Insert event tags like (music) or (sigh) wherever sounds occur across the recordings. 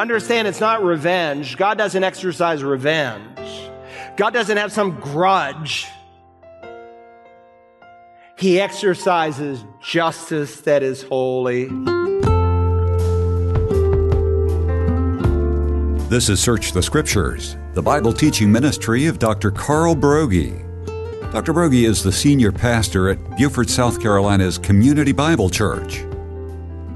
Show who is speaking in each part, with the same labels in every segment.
Speaker 1: understand it's not revenge. God doesn't exercise revenge. God doesn't have some grudge. He exercises justice that is holy.
Speaker 2: This is Search the Scriptures, the Bible teaching ministry of Dr. Carl Broggi. Dr. Broggi is the senior pastor at Beaufort, South Carolina's Community Bible Church.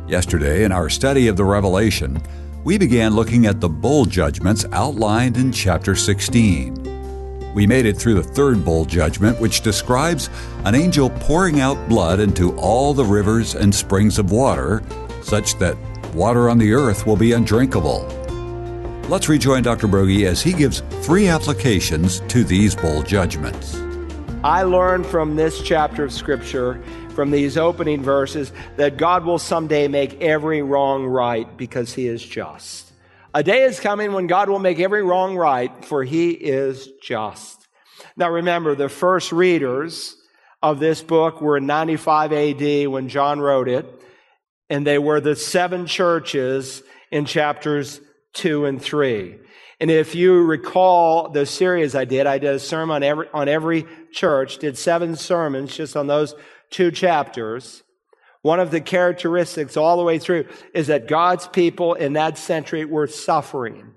Speaker 2: Yesterday, in our study of the Revelation, we began looking at the bowl judgments outlined in chapter 16. We made it through the third bowl judgment, which describes an angel pouring out blood into all the rivers and springs of water, such that water on the earth will be undrinkable. Let's rejoin Dr. Broggi as he gives three applications to these bowl judgments.
Speaker 1: I learned from this chapter of Scripture, from these opening verses, that God will someday make every wrong right because He is just. A day is coming when God will make every wrong right, for He is just. Now remember, the first readers of this book were in 95 AD when John wrote it, and they were the seven churches in chapters 2 and 3. And if you recall the series I did, I did a sermon on every, on every church, did seven sermons just on those two chapters. One of the characteristics all the way through is that God's people in that century were suffering.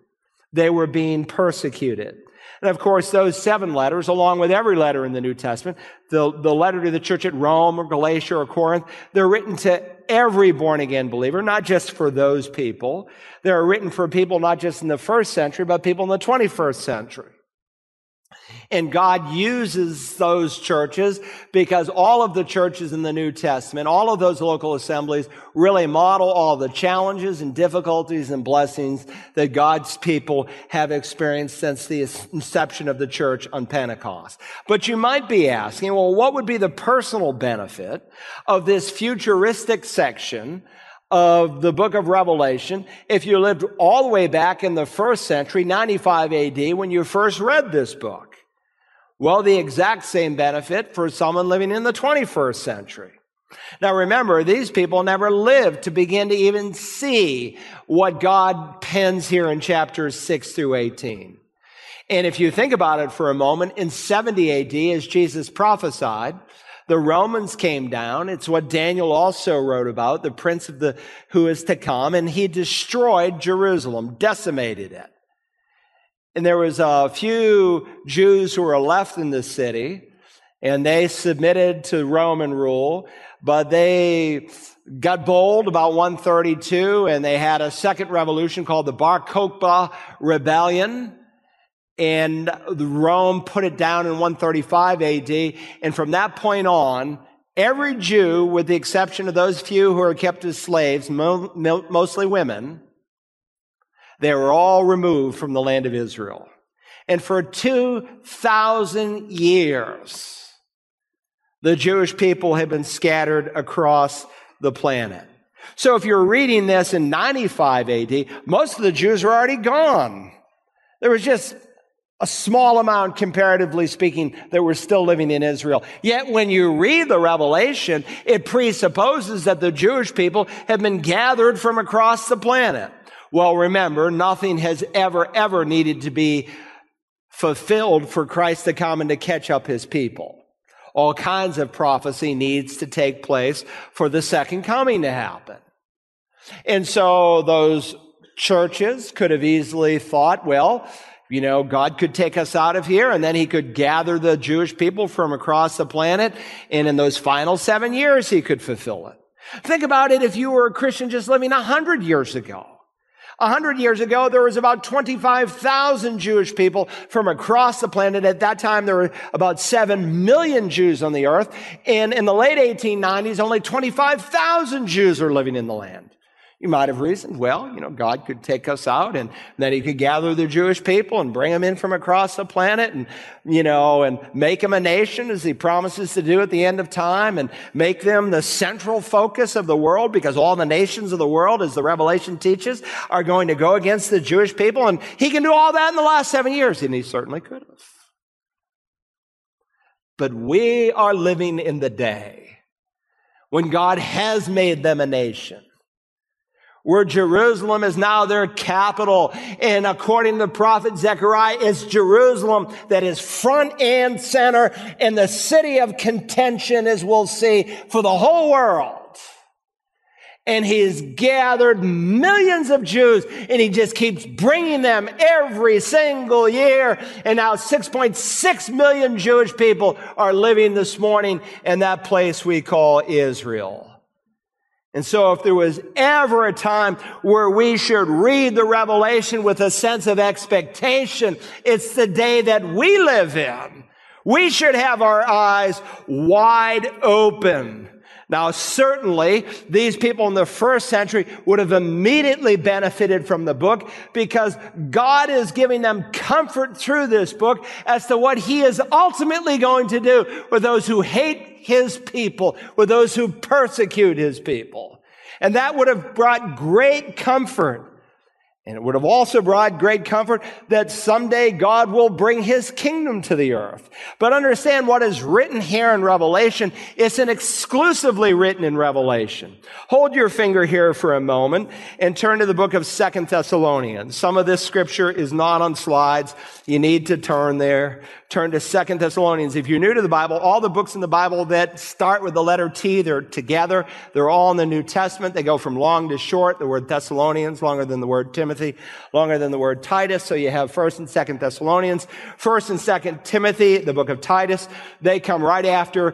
Speaker 1: They were being persecuted. And of course, those seven letters, along with every letter in the New Testament, the, the letter to the church at Rome or Galatia or Corinth, they're written to every born again believer, not just for those people. They're written for people not just in the first century, but people in the 21st century. And God uses those churches because all of the churches in the New Testament, all of those local assemblies really model all the challenges and difficulties and blessings that God's people have experienced since the inception of the church on Pentecost. But you might be asking, well, what would be the personal benefit of this futuristic section of the book of Revelation if you lived all the way back in the first century, 95 AD, when you first read this book? Well, the exact same benefit for someone living in the 21st century. Now remember, these people never lived to begin to even see what God pens here in chapters 6 through 18. And if you think about it for a moment, in 70 AD, as Jesus prophesied, the Romans came down. It's what Daniel also wrote about, the prince of the, who is to come, and he destroyed Jerusalem, decimated it. And there was a few Jews who were left in the city, and they submitted to Roman rule, but they got bold about 132, and they had a second revolution called the Bar Kokhba Rebellion. And Rome put it down in 135 AD. And from that point on, every Jew, with the exception of those few who were kept as slaves, mostly women, they were all removed from the land of Israel. And for 2,000 years, the Jewish people have been scattered across the planet. So if you're reading this in 95 AD, most of the Jews were already gone. There was just a small amount, comparatively speaking, that were still living in Israel. Yet when you read the Revelation, it presupposes that the Jewish people have been gathered from across the planet. Well, remember, nothing has ever, ever needed to be fulfilled for Christ to come and to catch up his people. All kinds of prophecy needs to take place for the second coming to happen. And so those churches could have easily thought, well, you know, God could take us out of here and then he could gather the Jewish people from across the planet. And in those final seven years, he could fulfill it. Think about it if you were a Christian just living a hundred years ago. A hundred years ago, there was about 25,000 Jewish people from across the planet. At that time, there were about 7 million Jews on the earth. And in the late 1890s, only 25,000 Jews are living in the land. You might have reasoned, well, you know, God could take us out and then he could gather the Jewish people and bring them in from across the planet and, you know, and make them a nation as he promises to do at the end of time and make them the central focus of the world because all the nations of the world, as the Revelation teaches, are going to go against the Jewish people. And he can do all that in the last seven years, and he certainly could have. But we are living in the day when God has made them a nation where Jerusalem is now their capital. And according to the prophet Zechariah, it's Jerusalem that is front and center and the city of contention, as we'll see, for the whole world. And he's gathered millions of Jews and he just keeps bringing them every single year. And now 6.6 million Jewish people are living this morning in that place we call Israel. And so if there was ever a time where we should read the revelation with a sense of expectation, it's the day that we live in. We should have our eyes wide open now, certainly, these people in the first century would have immediately benefited from the book because God is giving them comfort through this book as to what he is ultimately going to do with those who hate his people, with those who persecute his people. And that would have brought great comfort and it would have also brought great comfort that someday God will bring his kingdom to the earth. But understand what is written here in Revelation isn't exclusively written in Revelation. Hold your finger here for a moment and turn to the book of Second Thessalonians. Some of this scripture is not on slides. You need to turn there. Turn to Second Thessalonians. If you're new to the Bible, all the books in the Bible that start with the letter T, they're together. They're all in the New Testament. They go from long to short. The word Thessalonians longer than the word Timothy. Longer than the word Titus. So you have 1st and 2nd Thessalonians, 1st and 2nd Timothy, the book of Titus. They come right after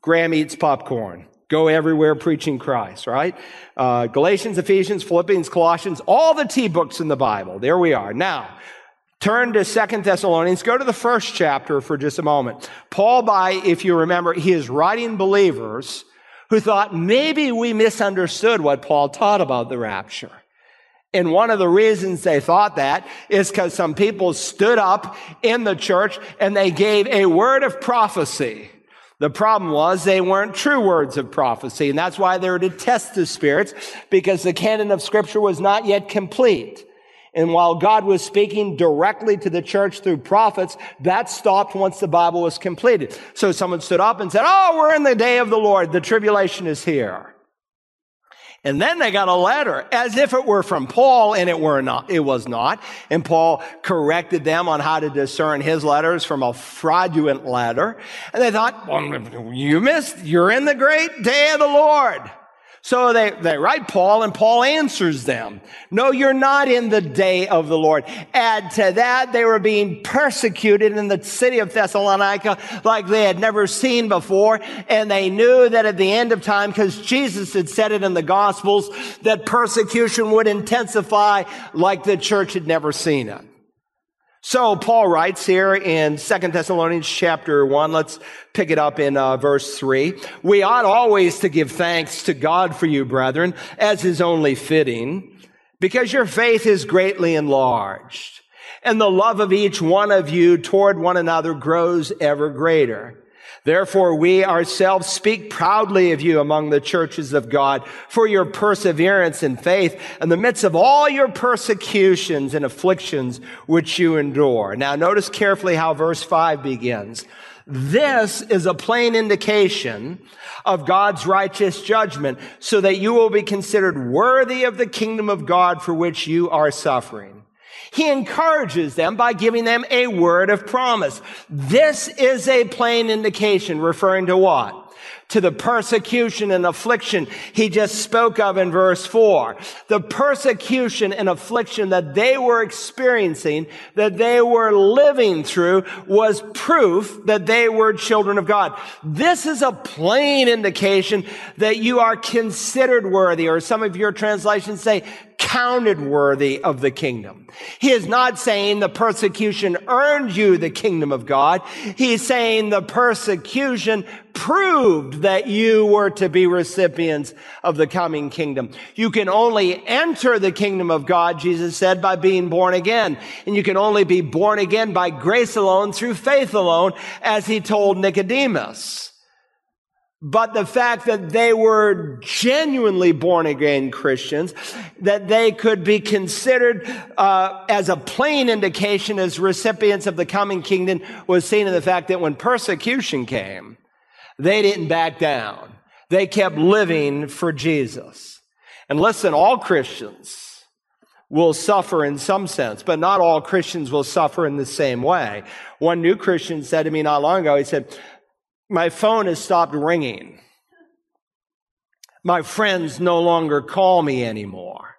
Speaker 1: Graham eats popcorn. Go everywhere preaching Christ, right? Uh, Galatians, Ephesians, Philippians, Colossians, all the T books in the Bible. There we are. Now, turn to Second Thessalonians. Go to the first chapter for just a moment. Paul, by, if you remember, he is writing believers who thought maybe we misunderstood what Paul taught about the rapture. And one of the reasons they thought that is because some people stood up in the church and they gave a word of prophecy. The problem was they weren't true words of prophecy, and that's why they were to test the spirits, because the canon of scripture was not yet complete. And while God was speaking directly to the church through prophets, that stopped once the Bible was completed. So someone stood up and said, Oh, we're in the day of the Lord. The tribulation is here. And then they got a letter as if it were from Paul and it were not, it was not. And Paul corrected them on how to discern his letters from a fraudulent letter. And they thought, well, you missed, you're in the great day of the Lord. So they, they write Paul and Paul answers them. No, you're not in the day of the Lord. Add to that, they were being persecuted in the city of Thessalonica like they had never seen before. And they knew that at the end of time, because Jesus had said it in the gospels, that persecution would intensify like the church had never seen it. So Paul writes here in Second Thessalonians chapter 1, let's pick it up in uh, verse 3. We ought always to give thanks to God for you, brethren, as is only fitting, because your faith is greatly enlarged, and the love of each one of you toward one another grows ever greater. Therefore, we ourselves speak proudly of you among the churches of God for your perseverance in faith in the midst of all your persecutions and afflictions which you endure. Now, notice carefully how verse 5 begins. This is a plain indication of God's righteous judgment so that you will be considered worthy of the kingdom of God for which you are suffering. He encourages them by giving them a word of promise. This is a plain indication referring to what? to the persecution and affliction he just spoke of in verse 4. The persecution and affliction that they were experiencing, that they were living through, was proof that they were children of God. This is a plain indication that you are considered worthy, or some of your translations say counted worthy of the kingdom. He is not saying the persecution earned you the kingdom of God. He's saying the persecution proved that you were to be recipients of the coming kingdom. You can only enter the kingdom of God, Jesus said, by being born again. And you can only be born again by grace alone, through faith alone, as he told Nicodemus. But the fact that they were genuinely born again Christians, that they could be considered uh, as a plain indication as recipients of the coming kingdom was seen in the fact that when persecution came, they didn't back down. They kept living for Jesus. And listen, all Christians will suffer in some sense, but not all Christians will suffer in the same way. One new Christian said to me not long ago, he said, my phone has stopped ringing. My friends no longer call me anymore.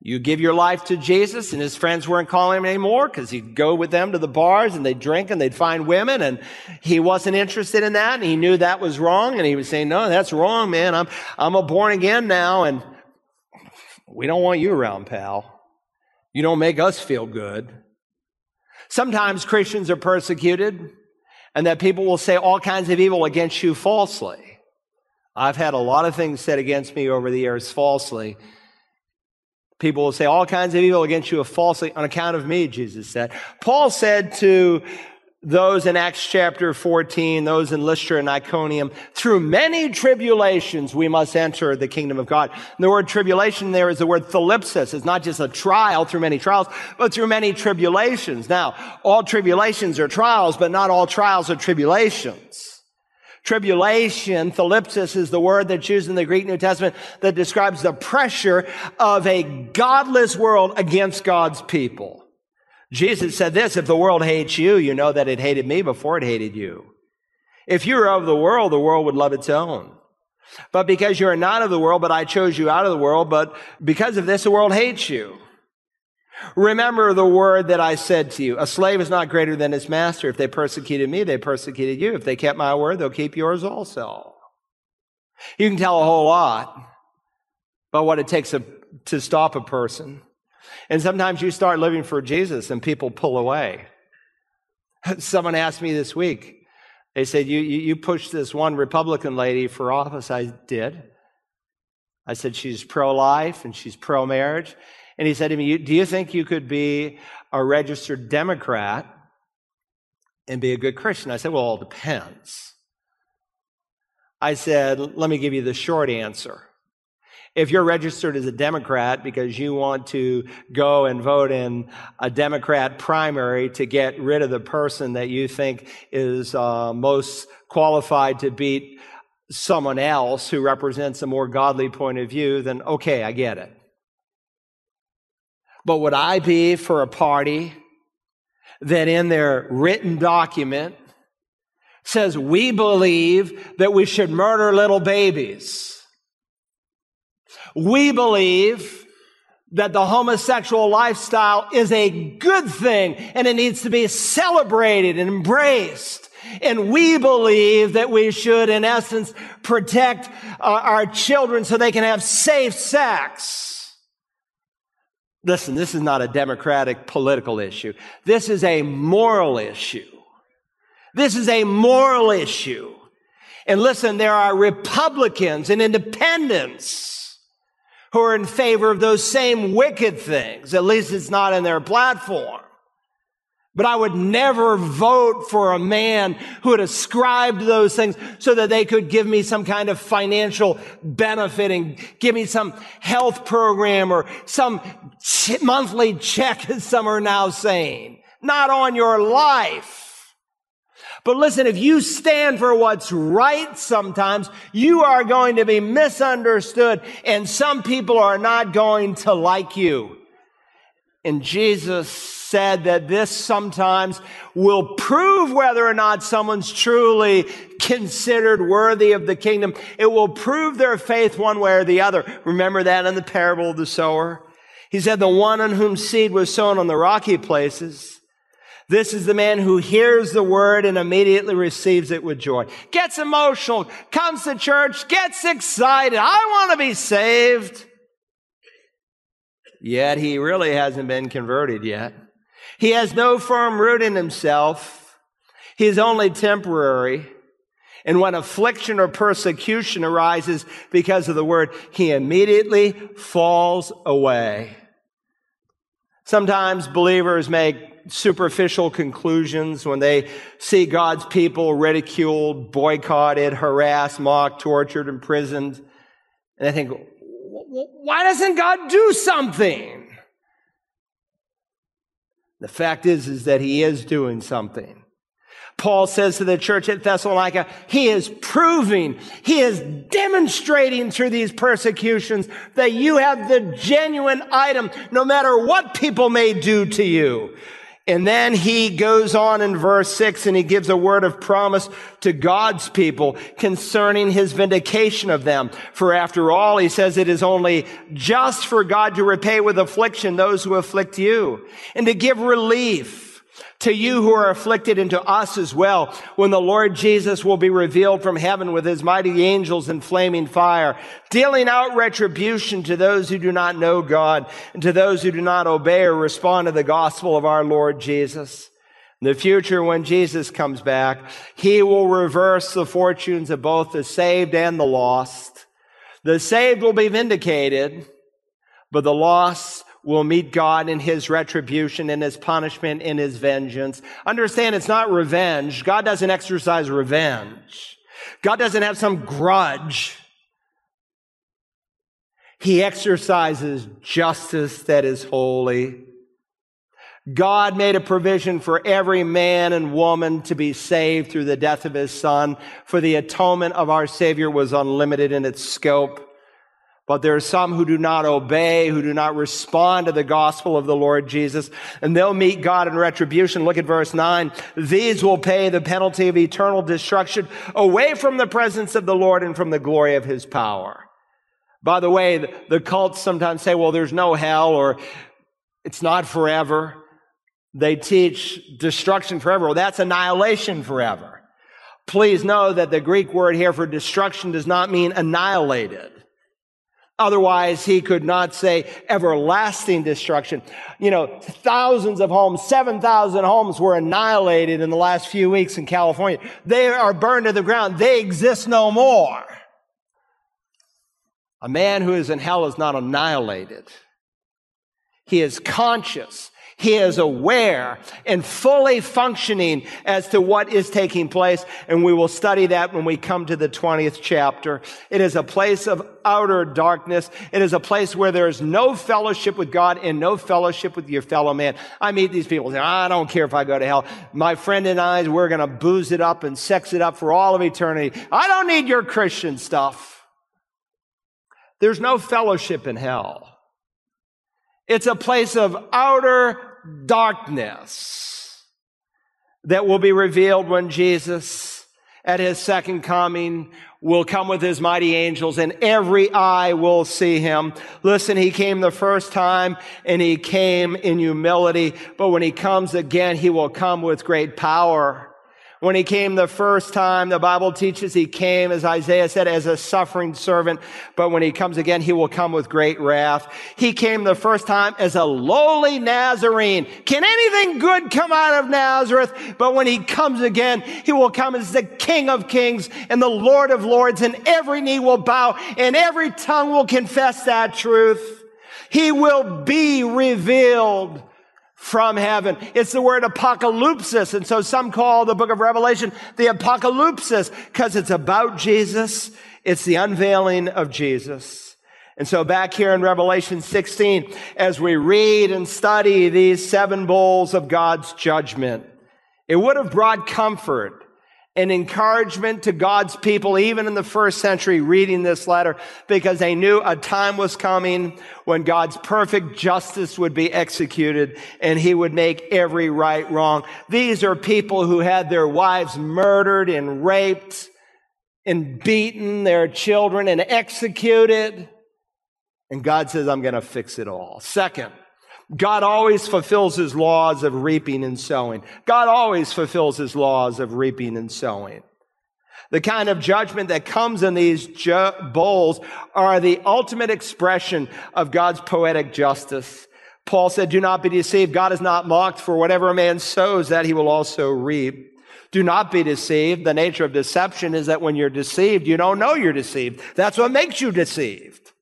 Speaker 1: You give your life to Jesus and his friends weren't calling him anymore because he'd go with them to the bars and they'd drink and they'd find women and he wasn't interested in that and he knew that was wrong and he was saying, no, that's wrong, man. I'm, I'm a born again now and we don't want you around, pal. You don't make us feel good. Sometimes Christians are persecuted and that people will say all kinds of evil against you falsely. I've had a lot of things said against me over the years falsely. People will say all kinds of evil against you falsely on account of me, Jesus said. Paul said to those in Acts chapter 14, those in Lystra and Iconium, through many tribulations we must enter the kingdom of God. And the word tribulation there is the word thlipsis. It's not just a trial through many trials, but through many tribulations. Now, all tribulations are trials, but not all trials are tribulations. Tribulation, thlipsis is the word that's used in the Greek New Testament that describes the pressure of a godless world against God's people. Jesus said this, if the world hates you, you know that it hated me before it hated you. If you were of the world, the world would love its own. But because you are not of the world, but I chose you out of the world, but because of this, the world hates you. Remember the word that I said to you. A slave is not greater than his master. If they persecuted me, they persecuted you. If they kept my word, they'll keep yours also. You can tell a whole lot about what it takes to, to stop a person. And sometimes you start living for Jesus and people pull away. (laughs) Someone asked me this week, they said, you, you, you pushed this one Republican lady for office. I did. I said, she's pro life and she's pro marriage. And he said to me, Do you think you could be a registered Democrat and be a good Christian? I said, Well, it depends. I said, Let me give you the short answer. If you're registered as a Democrat because you want to go and vote in a Democrat primary to get rid of the person that you think is uh, most qualified to beat someone else who represents a more godly point of view, then okay, I get it. But would I be for a party that in their written document says we believe that we should murder little babies? We believe that the homosexual lifestyle is a good thing and it needs to be celebrated and embraced. And we believe that we should, in essence, protect uh, our children so they can have safe sex. Listen, this is not a democratic political issue. This is a moral issue. This is a moral issue. And listen, there are Republicans and independents who are in favor of those same wicked things. At least it's not in their platform. But I would never vote for a man who had ascribed those things so that they could give me some kind of financial benefit and give me some health program or some monthly check, (laughs) as some are now saying. Not on your life. But listen, if you stand for what's right sometimes, you are going to be misunderstood and some people are not going to like you. And Jesus said that this sometimes will prove whether or not someone's truly considered worthy of the kingdom. It will prove their faith one way or the other. Remember that in the parable of the sower? He said the one on whom seed was sown on the rocky places this is the man who hears the word and immediately receives it with joy. Gets emotional, comes to church, gets excited. I want to be saved. Yet he really hasn't been converted yet. He has no firm root in himself. He is only temporary. And when affliction or persecution arises because of the word, he immediately falls away. Sometimes believers make superficial conclusions when they see God's people ridiculed, boycotted, harassed, mocked, tortured, imprisoned. And they think, why doesn't God do something? The fact is, is that he is doing something. Paul says to the church at Thessalonica, he is proving, he is demonstrating through these persecutions that you have the genuine item no matter what people may do to you. And then he goes on in verse six and he gives a word of promise to God's people concerning his vindication of them. For after all, he says it is only just for God to repay with affliction those who afflict you and to give relief to you who are afflicted and to us as well when the Lord Jesus will be revealed from heaven with his mighty angels in flaming fire, dealing out retribution to those who do not know God and to those who do not obey or respond to the gospel of our Lord Jesus. In the future, when Jesus comes back, he will reverse the fortunes of both the saved and the lost. The saved will be vindicated, but the lost will meet God in his retribution, in his punishment, in his vengeance. Understand it's not revenge. God doesn't exercise revenge. God doesn't have some grudge. He exercises justice that is holy. God made a provision for every man and woman to be saved through the death of his son, for the atonement of our Savior was unlimited in its scope. But there are some who do not obey, who do not respond to the gospel of the Lord Jesus, and they'll meet God in retribution. Look at verse 9. These will pay the penalty of eternal destruction away from the presence of the Lord and from the glory of his power. By the way, the cults sometimes say, well, there's no hell or it's not forever. They teach destruction forever. Well, that's annihilation forever. Please know that the Greek word here for destruction does not mean annihilated. Otherwise, he could not say everlasting destruction. You know, thousands of homes, 7,000 homes were annihilated in the last few weeks in California. They are burned to the ground. They exist no more. A man who is in hell is not annihilated. He is conscious he is aware and fully functioning as to what is taking place. And we will study that when we come to the 20th chapter. It is a place of outer darkness. It is a place where there is no fellowship with God and no fellowship with your fellow man. I meet these people say, I don't care if I go to hell. My friend and I, we're going to booze it up and sex it up for all of eternity. I don't need your Christian stuff. There's no fellowship in hell. It's a place of outer darkness that will be revealed when Jesus at his second coming will come with his mighty angels and every eye will see him. Listen, he came the first time and he came in humility, but when he comes again, he will come with great power. When he came the first time, the Bible teaches he came, as Isaiah said, as a suffering servant. But when he comes again, he will come with great wrath. He came the first time as a lowly Nazarene. Can anything good come out of Nazareth? But when he comes again, he will come as the King of kings and the Lord of lords and every knee will bow and every tongue will confess that truth. He will be revealed from heaven. It's the word apocalypsis. And so some call the book of Revelation the apocalypsis because it's about Jesus. It's the unveiling of Jesus. And so back here in Revelation 16, as we read and study these seven bowls of God's judgment, it would have brought comfort an encouragement to God's people, even in the first century, reading this letter, because they knew a time was coming when God's perfect justice would be executed and he would make every right wrong. These are people who had their wives murdered and raped and beaten, their children and executed. And God says, I'm going to fix it all. Second, God always fulfills his laws of reaping and sowing. God always fulfills his laws of reaping and sowing. The kind of judgment that comes in these ju- bowls are the ultimate expression of God's poetic justice. Paul said, do not be deceived. God is not mocked for whatever a man sows that he will also reap. Do not be deceived. The nature of deception is that when you're deceived, you don't know you're deceived. That's what makes you deceived.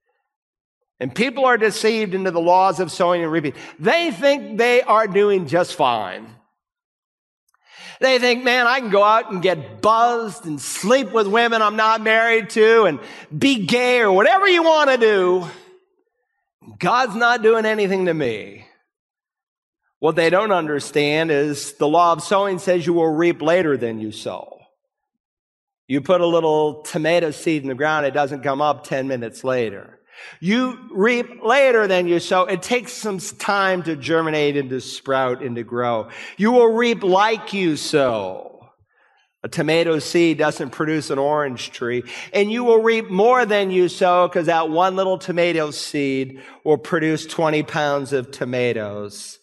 Speaker 1: And people are deceived into the laws of sowing and reaping. They think they are doing just fine. They think, man, I can go out and get buzzed and sleep with women I'm not married to and be gay or whatever you want to do. God's not doing anything to me. What they don't understand is the law of sowing says you will reap later than you sow. You put a little tomato seed in the ground, it doesn't come up 10 minutes later. You reap later than you sow. It takes some time to germinate and to sprout and to grow. You will reap like you sow. A tomato seed doesn't produce an orange tree. And you will reap more than you sow because that one little tomato seed will produce 20 pounds of tomatoes.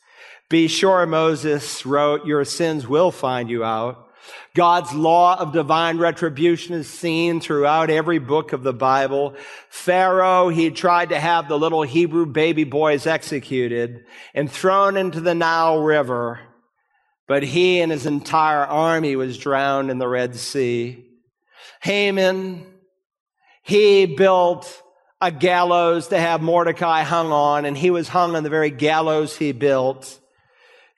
Speaker 1: Be sure, Moses wrote, your sins will find you out. God's law of divine retribution is seen throughout every book of the Bible. Pharaoh, he tried to have the little Hebrew baby boys executed and thrown into the Nile River, but he and his entire army was drowned in the Red Sea. Haman, he built a gallows to have Mordecai hung on, and he was hung on the very gallows he built.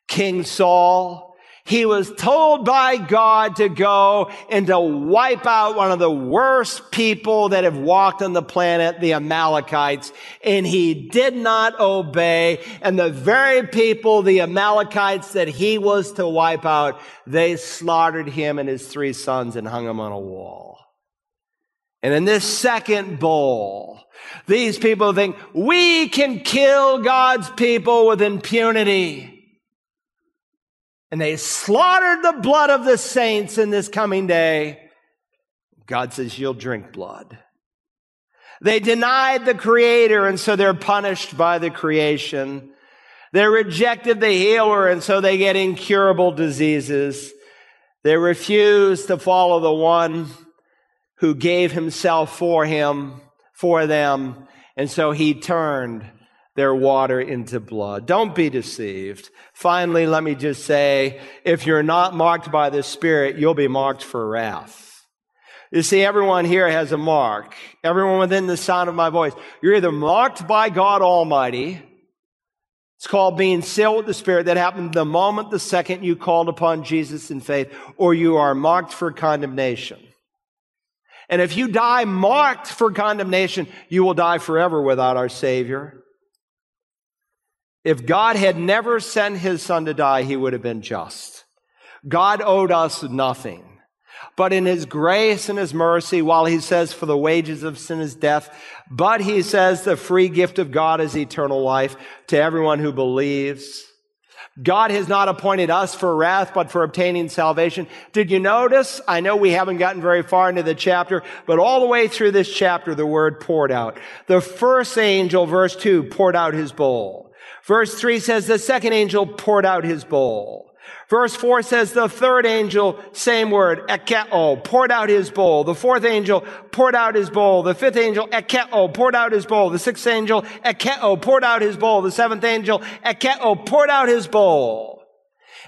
Speaker 1: King Saul, he was told by God to go and to wipe out one of the worst people that have walked on the planet, the Amalekites. And he did not obey. And the very people, the Amalekites that he was to wipe out, they slaughtered him and his three sons and hung them on a wall. And in this second bowl, these people think we can kill God's people with impunity and they slaughtered the blood of the saints in this coming day. God says, You'll drink blood. They denied the Creator, and so they're punished by the creation. They rejected the healer, and so they get incurable diseases. They refuse to follow the one who gave himself for him, for them, and so he turned their water into blood. Don't be deceived. Finally, let me just say, if you're not marked by the Spirit, you'll be marked for wrath. You see, everyone here has a mark. Everyone within the sound of my voice. You're either marked by God Almighty. It's called being sealed with the Spirit. That happened the moment, the second you called upon Jesus in faith, or you are marked for condemnation. And if you die marked for condemnation, you will die forever without our Savior. If God had never sent his son to die, he would have been just. God owed us nothing. But in his grace and his mercy, while he says, for the wages of sin is death, but he says the free gift of God is eternal life to everyone who believes. God has not appointed us for wrath, but for obtaining salvation. Did you notice? I know we haven't gotten very far into the chapter, but all the way through this chapter, the word poured out. The first angel, verse two, poured out his bowl. Verse 3 says the second angel poured out his bowl. Verse 4 says the third angel, same word, ekeo, poured out his bowl. The fourth angel poured out his bowl. The fifth angel, ekeo, poured out his bowl. The sixth angel, ekeo, poured out his bowl. The seventh angel, ekeo, poured out his bowl.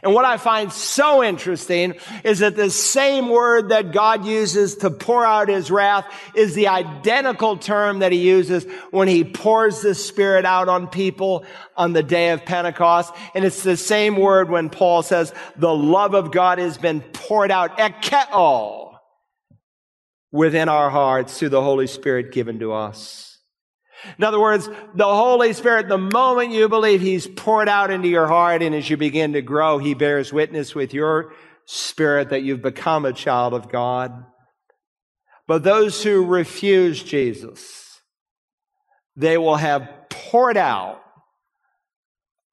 Speaker 1: And what I find so interesting is that the same word that God uses to pour out his wrath is the identical term that he uses when he pours the Spirit out on people on the day of Pentecost. And it's the same word when Paul says, the love of God has been poured out, ekeo, within our hearts through the Holy Spirit given to us. In other words, the Holy Spirit, the moment you believe He's poured out into your heart and as you begin to grow, He bears witness with your spirit that you've become a child of God. But those who refuse Jesus, they will have poured out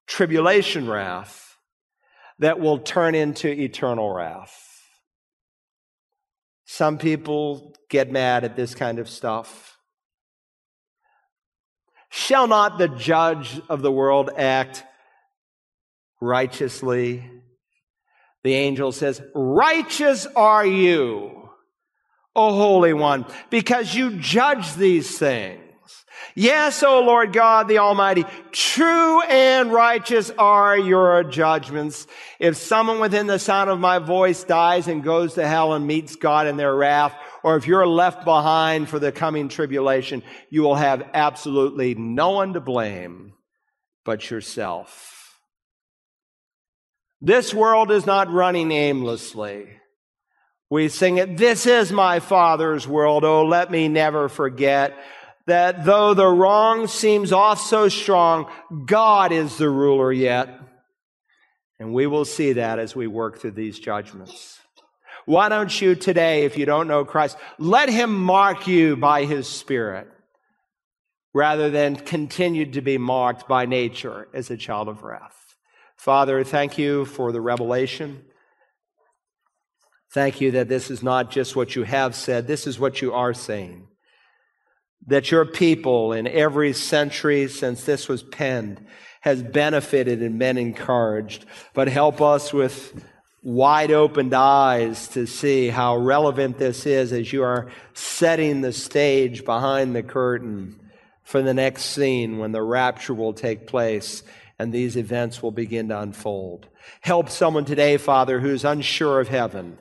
Speaker 1: tribulation wrath that will turn into eternal wrath. Some people get mad at this kind of stuff. Shall not the judge of the world act righteously? The angel says, Righteous are you, O Holy One, because you judge these things. Yes, O Lord God the Almighty, true and righteous are your judgments. If someone within the sound of my voice dies and goes to hell and meets God in their wrath, or if you're left behind for the coming tribulation, you will have absolutely no one to blame but yourself. This world is not running aimlessly. We sing it, This is my Father's world. Oh, let me never forget that though the wrong seems off so strong, God is the ruler yet. And we will see that as we work through these judgments. Why don't you today, if you don't know Christ, let him mark you by his Spirit rather than continue to be marked by nature as a child of wrath. Father, thank you for the revelation. Thank you that this is not just what you have said, this is what you are saying. That your people in every century since this was penned has benefited and been encouraged. But help us with wide opened eyes to see how relevant this is as you are setting the stage behind the curtain for the next scene when the rapture will take place and these events will begin to unfold. Help someone today, Father, who's unsure of heaven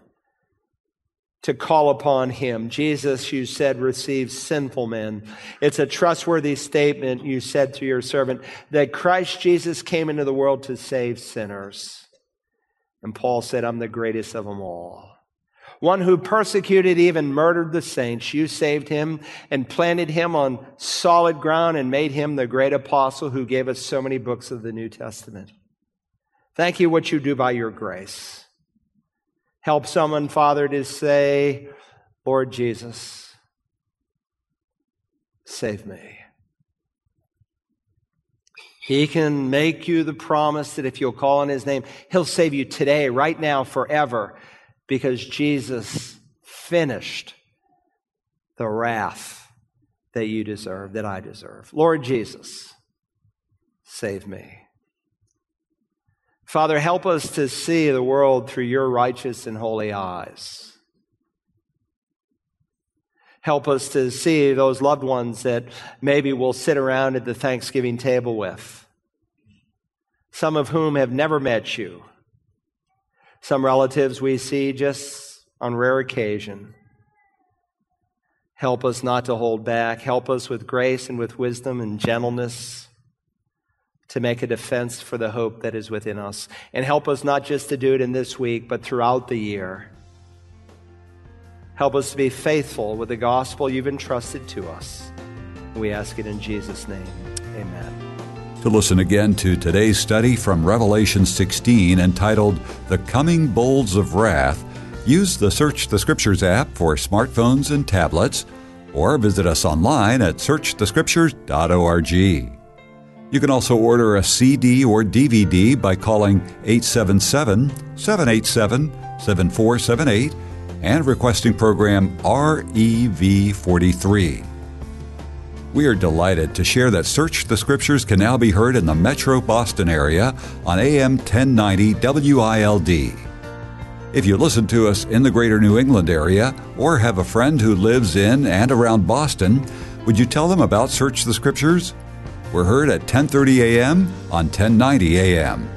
Speaker 1: to call upon him. Jesus, you said, receives sinful men. It's a trustworthy statement you said to your servant that Christ Jesus came into the world to save sinners. And Paul said, I'm the greatest of them all. One who persecuted, even murdered the saints. You saved him and planted him on solid ground and made him the great apostle who gave us so many books of the New Testament. Thank you what you do by your grace. Help someone, Father, to say, Lord Jesus, save me. He can make you the promise that if you'll call on His name, He'll save you today, right now, forever, because Jesus finished the wrath that you deserve, that I deserve. Lord Jesus, save me. Father, help us to see the world through your righteous and holy eyes. Help us to see those loved ones that maybe we'll sit around at the Thanksgiving table with, some of whom have never met you, some relatives we see just on rare occasion. Help us not to hold back. Help us with grace and with wisdom and gentleness to make a defense for the hope that is within us. And help us not just to do it in this week, but throughout the year. Help us to be faithful with the gospel you've entrusted to us. We ask it in Jesus' name. Amen.
Speaker 2: To listen again to today's study from Revelation 16 entitled The Coming Bowls of Wrath, use the Search the Scriptures app for smartphones and tablets, or visit us online at searchthescriptures.org. You can also order a CD or DVD by calling 877 787 7478 and requesting program REV43. We are delighted to share that Search the Scriptures can now be heard in the metro Boston area on AM 1090 WILD. If you listen to us in the greater New England area or have a friend who lives in and around Boston, would you tell them about Search the Scriptures? We're heard at 10:30 a.m. on 1090 a.m.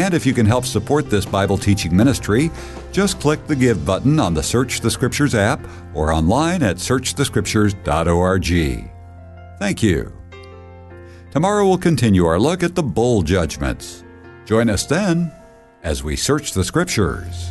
Speaker 2: And if you can help support this Bible teaching ministry, just click the Give button on the Search the Scriptures app or online at searchthescriptures.org. Thank you. Tomorrow we'll continue our look at the bowl judgments. Join us then as we search the Scriptures.